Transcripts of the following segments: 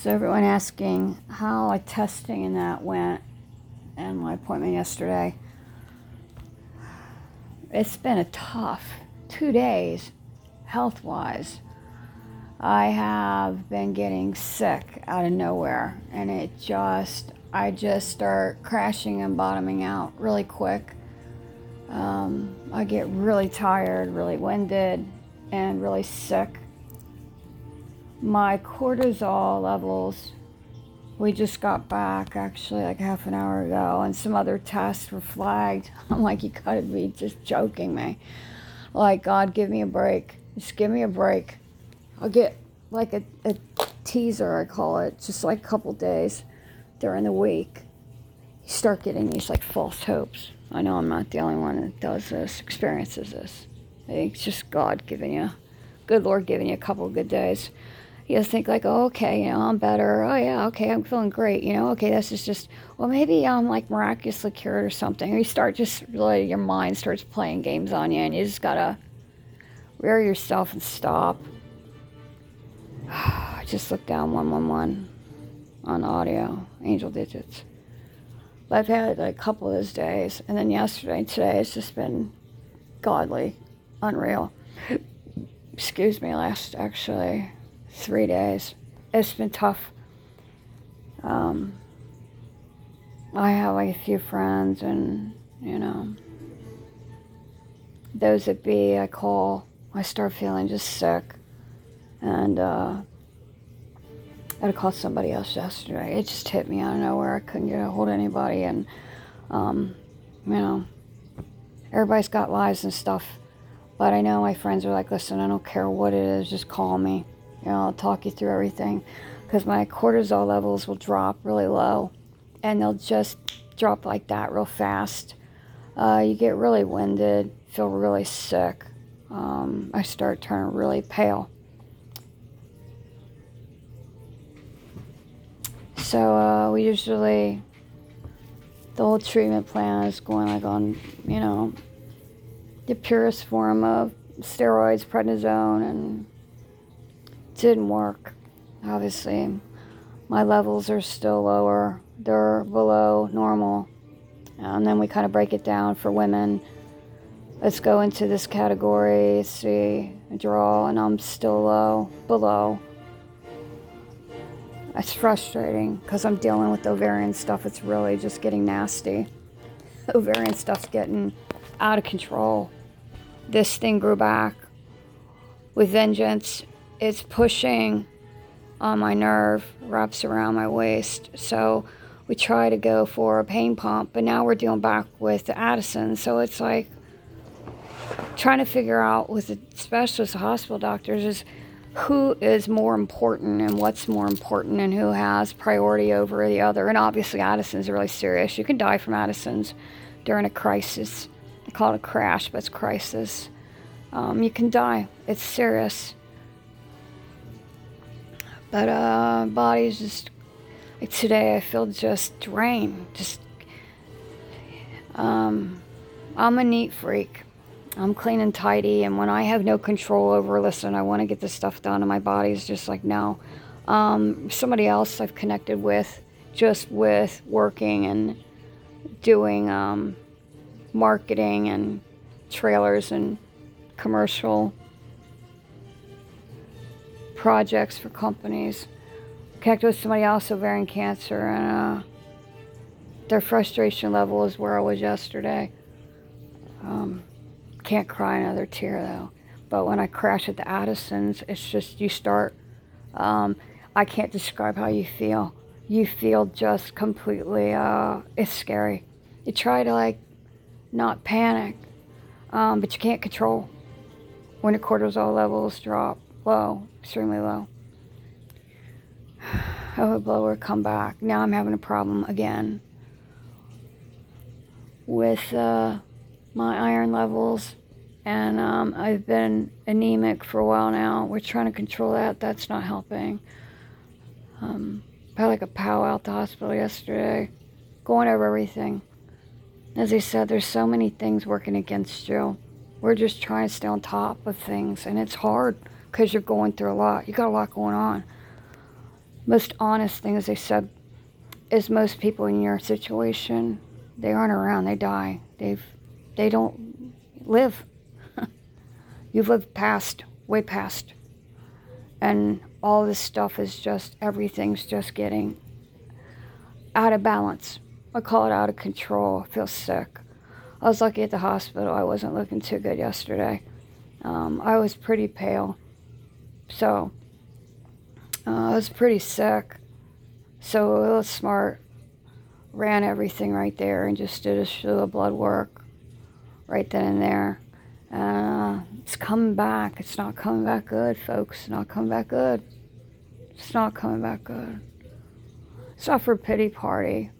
So everyone asking how my testing and that went and my appointment yesterday. It's been a tough two days health wise. I have been getting sick out of nowhere and it just I just start crashing and bottoming out really quick. Um, I get really tired, really winded, and really sick my cortisol levels we just got back actually like half an hour ago and some other tests were flagged. I'm like you gotta be just joking me. Like god give me a break. Just give me a break. I'll get like a, a teaser i call it just like a couple days during the week. You start getting these like false hopes. I know i'm not the only one that does this experiences this. It's just god giving you good lord giving you a couple good days you just think like, oh, okay, you know, I'm better. Oh yeah, okay, I'm feeling great. You know, okay, this is just well, maybe I'm like miraculously cured or something. You start just really your mind starts playing games on you, and you just gotta rear yourself and stop. just look down one one one on audio, angel digits. But I've had like a couple of those days, and then yesterday, and today, it's just been godly, unreal. Excuse me, last actually three days. It's been tough. Um, I have like a few friends, and you know, those that be, I call. I start feeling just sick, and uh, I had to call somebody else yesterday. It just hit me out of nowhere. I couldn't get a hold of anybody, and um, you know, everybody's got lives and stuff. But I know my friends are like, listen, I don't care what it is, just call me. Know, I'll talk you through everything because my cortisol levels will drop really low and they'll just drop like that real fast. Uh, you get really winded, feel really sick. Um, I start turning really pale. So uh, we usually, the whole treatment plan is going like on, you know, the purest form of steroids, prednisone, and didn't work. Obviously, my levels are still lower, they're below normal. And then we kind of break it down for women. Let's go into this category, see, draw, and I'm still low, below. It's frustrating because I'm dealing with ovarian stuff. It's really just getting nasty. Ovarian stuff's getting out of control. This thing grew back with vengeance it's pushing on my nerve, wraps around my waist. So we try to go for a pain pump, but now we're dealing back with the Addison. So it's like trying to figure out with the specialists, the hospital doctors, is who is more important and what's more important and who has priority over the other. And obviously, Addison's really serious. You can die from Addison's during a crisis. They call it a crash, but it's crisis. Um, you can die. It's serious. But uh, body's just like today. I feel just drained. Just um, I'm a neat freak. I'm clean and tidy, and when I have no control over, listen, I want to get this stuff done, and my body's just like no. Um, somebody else I've connected with, just with working and doing um, marketing and trailers and commercial projects for companies. Connected with somebody else ovarian cancer, and uh, their frustration level is where I was yesterday. Um, can't cry another tear though. But when I crash at the Addisons, it's just you start. Um, I can't describe how you feel. You feel just completely. Uh, it's scary. You try to like not panic, um, but you can't control when the cortisol levels drop low, extremely low. I would blower come back. Now I'm having a problem again with uh, my iron levels, and um, I've been anemic for a while now. We're trying to control that. That's not helping. Um, had like a powwow at the hospital yesterday, going over everything. As I said, there's so many things working against you. We're just trying to stay on top of things, and it's hard because you're going through a lot. You got a lot going on. most honest thing, as they said, is most people in your situation, they aren't around. They die. They've, they don't live. You've lived past, way past. And all this stuff is just, everything's just getting out of balance. I call it out of control. I feel sick. I was lucky at the hospital. I wasn't looking too good yesterday. Um, I was pretty pale. So, uh, I was pretty sick. So, a little smart. Ran everything right there and just did a slew of blood work right then and there. Uh, it's coming back. It's not coming back good, folks. It's not coming back good. It's not coming back good. It's not for pity party.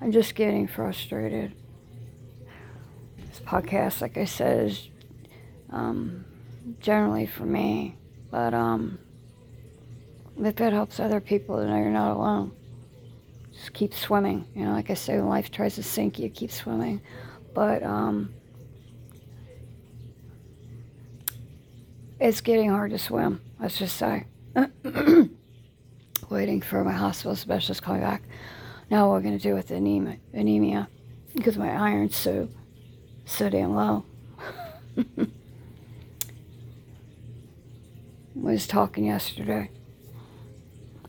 I'm just getting frustrated. This podcast, like I said, is um, generally for me. But um, if it helps other people, to know you're not alone. Just keep swimming. You know, like I say, when life tries to sink you, keep swimming. But um, it's getting hard to swim, let's just say. Waiting for my hospital specialist coming back. Now what we're going to do with anemia, anemia because my iron's so, so damn low. was talking yesterday,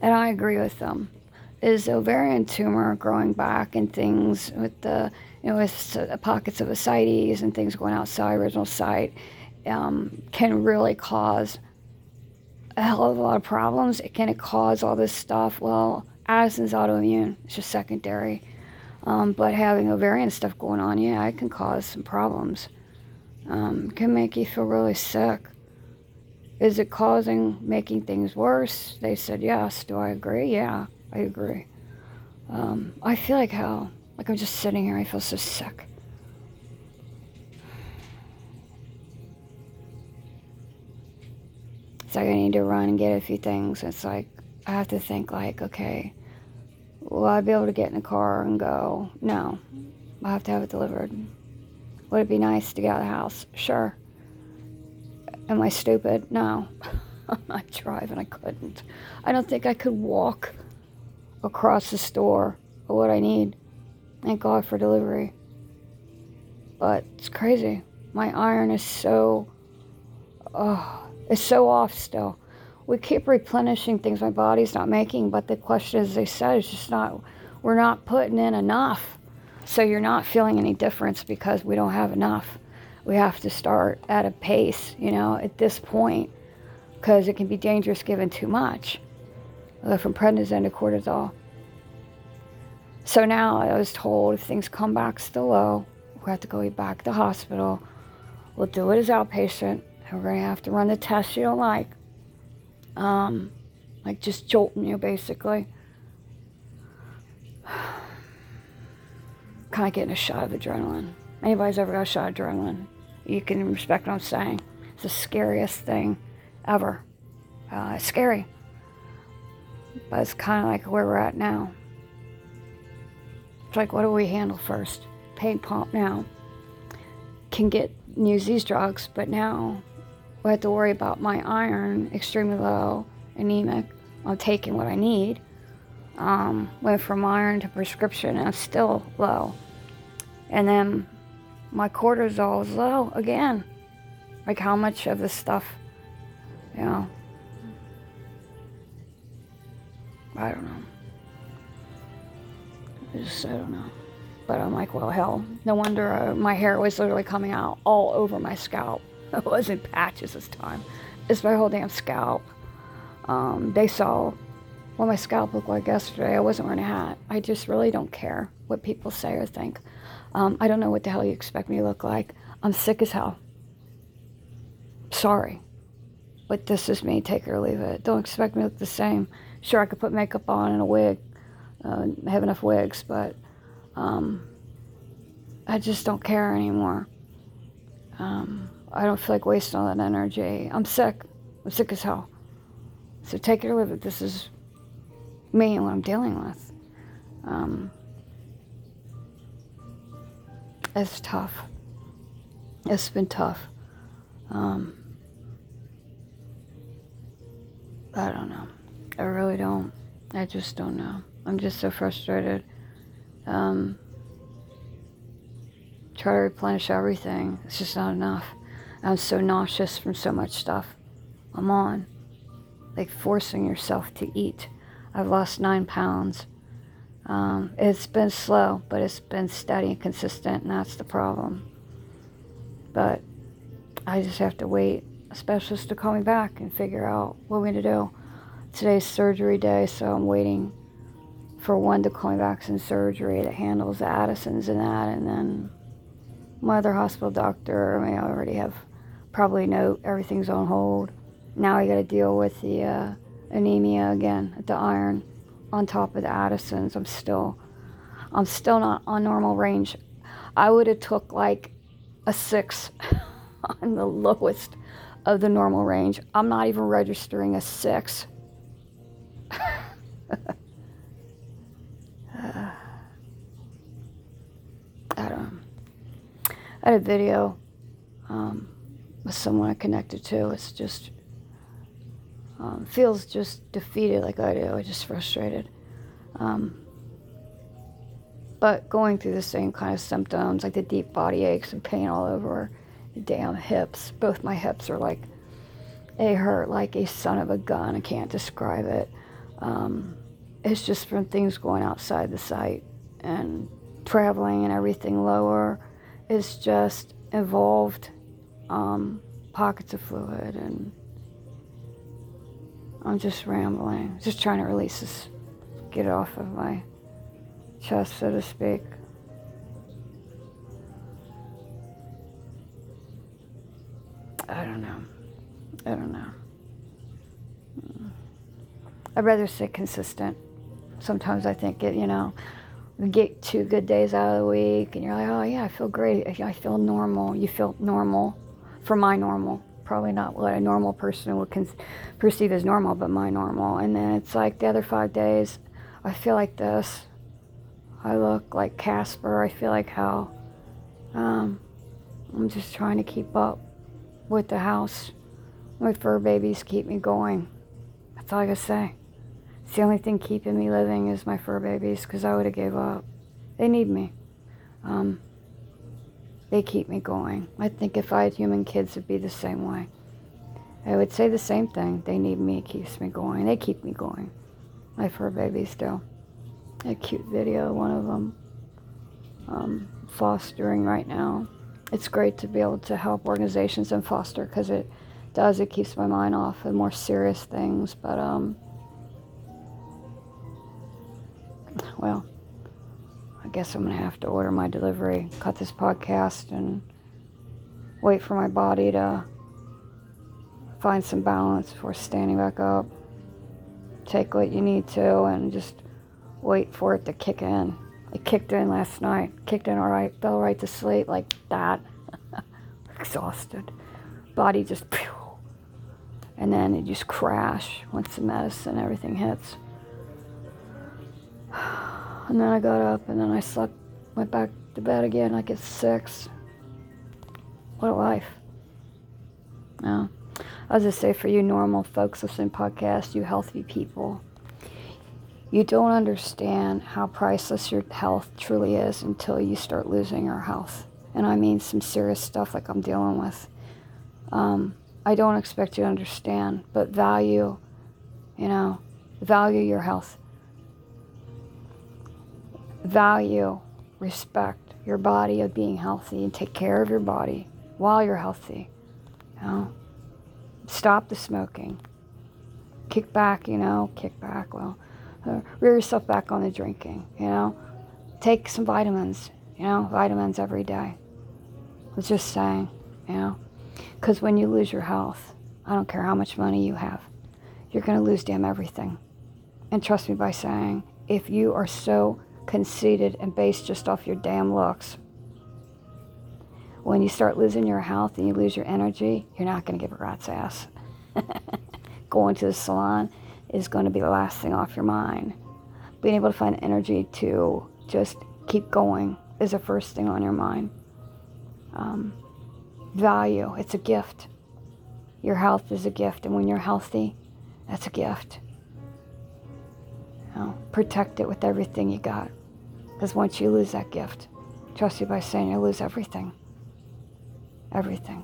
and I agree with them. Is ovarian tumor growing back and things with the, you know, with pockets of ascites and things going outside original site um, can really cause a hell of a lot of problems. It can it cause all this stuff? Well, Addison's autoimmune. It's just secondary. Um, but having ovarian stuff going on, yeah, it can cause some problems. Um, can make you feel really sick. Is it causing, making things worse? They said yes. Do I agree? Yeah, I agree. Um, I feel like hell. Like I'm just sitting here. I feel so sick. It's like I need to run and get a few things. It's like I have to think like, okay, will I be able to get in the car and go? No. I have to have it delivered. Would it be nice to get out of the house? Sure. Am I stupid? No. I tried and I couldn't. I don't think I could walk across the store for what I need. Thank God for delivery. But it's crazy. My iron is so. Oh, is so off still. We keep replenishing things my body's not making, but the question, as they said, is just not, we're not putting in enough. So you're not feeling any difference because we don't have enough. We have to start at a pace, you know, at this point, because it can be dangerous given too much, from prednisone to cortisol. So now I was told if things come back still low, we have to go back to the hospital. We'll do it as outpatient we're going to have to run the tests you don't like. Um, like just jolting you, basically. kind of getting a shot of adrenaline. Anybody's ever got a shot of adrenaline, you can respect what I'm saying. It's the scariest thing ever. Uh, it's scary. But it's kind of like where we're at now. It's like, what do we handle first? Pain pump now. Can get use these drugs, but now I have to worry about my iron extremely low, anemic. I'm taking what I need. Um, went from iron to prescription and I'm still low. And then my cortisol is low again. Like how much of this stuff, you know, I don't know. I just, I don't know. But I'm like, well, hell, no wonder uh, my hair was literally coming out all over my scalp. it wasn't patches this time. It's my whole damn scalp. Um, they saw what my scalp looked like yesterday. I wasn't wearing a hat. I just really don't care what people say or think. Um, I don't know what the hell you expect me to look like. I'm sick as hell. Sorry. But this is me. Take it or leave it. Don't expect me to look the same. Sure, I could put makeup on and a wig. Uh, I have enough wigs, but um, I just don't care anymore. Um, I don't feel like wasting all that energy. I'm sick. I'm sick as hell. So take it or leave it. This is me and what I'm dealing with. Um, it's tough. It's been tough. Um, I don't know. I really don't. I just don't know. I'm just so frustrated. Um, try to replenish everything. It's just not enough. I'm so nauseous from so much stuff I'm on. Like forcing yourself to eat. I've lost nine pounds. Um, it's been slow, but it's been steady and consistent, and that's the problem. But I just have to wait a specialist to call me back and figure out what we're going to do. Today's surgery day, so I'm waiting for one to call me back in surgery that handles the Addisons and that, and then my other hospital doctor, I mean, I already have probably know everything's on hold. Now I got to deal with the uh, anemia again, the iron on top of the Addisons. I'm still, I'm still not on normal range. I would have took like a six on the lowest of the normal range. I'm not even registering a six. I don't. I had a video um, with someone I connected to. It's just um, feels just defeated like I do. Just frustrated. Um, but going through the same kind of symptoms, like the deep body aches and pain all over the damn hips. Both my hips are like, they hurt like a son of a gun. I can't describe it. Um, it's just from things going outside the site and traveling and everything lower. It's just involved um, pockets of fluid and I'm just rambling, just trying to release this, get it off of my chest, so to speak. I don't know. I don't know. Hmm. I'd rather stay consistent. Sometimes I think it, you know, get two good days out of the week and you're like, oh yeah, I feel great. I feel normal. You feel normal for my normal. Probably not what a normal person would con- perceive as normal, but my normal. And then it's like the other five days, I feel like this. I look like Casper. I feel like hell. Um, I'm just trying to keep up with the house. My fur babies keep me going. That's all I gotta say. It's the only thing keeping me living is my fur babies because I would have gave up. They need me. Um, they keep me going. I think if I had human kids, it'd be the same way. I would say the same thing. They need me, it keeps me going. They keep me going. My fur babies do. A cute video, one of them um, fostering right now. It's great to be able to help organizations and foster because it does. It keeps my mind off of more serious things. But, um, well, I guess I'm going to have to order my delivery, cut this podcast, and wait for my body to find some balance before standing back up. Take what you need to and just wait for it to kick in. It kicked in last night. Kicked in all right. Fell right to sleep like that. Exhausted. Body just, and then it just crash once the medicine, everything hits. And then I got up and then I slept, went back to bed again like it's six. What a life. Yeah. I just say for you normal folks listening podcast, you healthy people, you don't understand how priceless your health truly is until you start losing your health. And I mean some serious stuff like I'm dealing with. Um, I don't expect you to understand, but value, you know, value your health value, respect your body of being healthy and take care of your body while you're healthy. You know? Stop the smoking. Kick back, you know, kick back. Well, uh, rear yourself back on the drinking, you know. Take some vitamins, you know, vitamins every day. I was just saying, you know, because when you lose your health, I don't care how much money you have, you're going to lose damn everything. And trust me by saying, if you are so conceited and based just off your damn looks. When you start losing your health and you lose your energy, you're not going to give a rat's ass. Going to the salon is going to be the last thing off your mind. Being able to find energy to just keep going is the first thing on your mind. Um, value, it's a gift. Your health is a gift, and when you're healthy, that's a gift. Protect it with everything you got. Because once you lose that gift, trust me by saying you lose everything. Everything.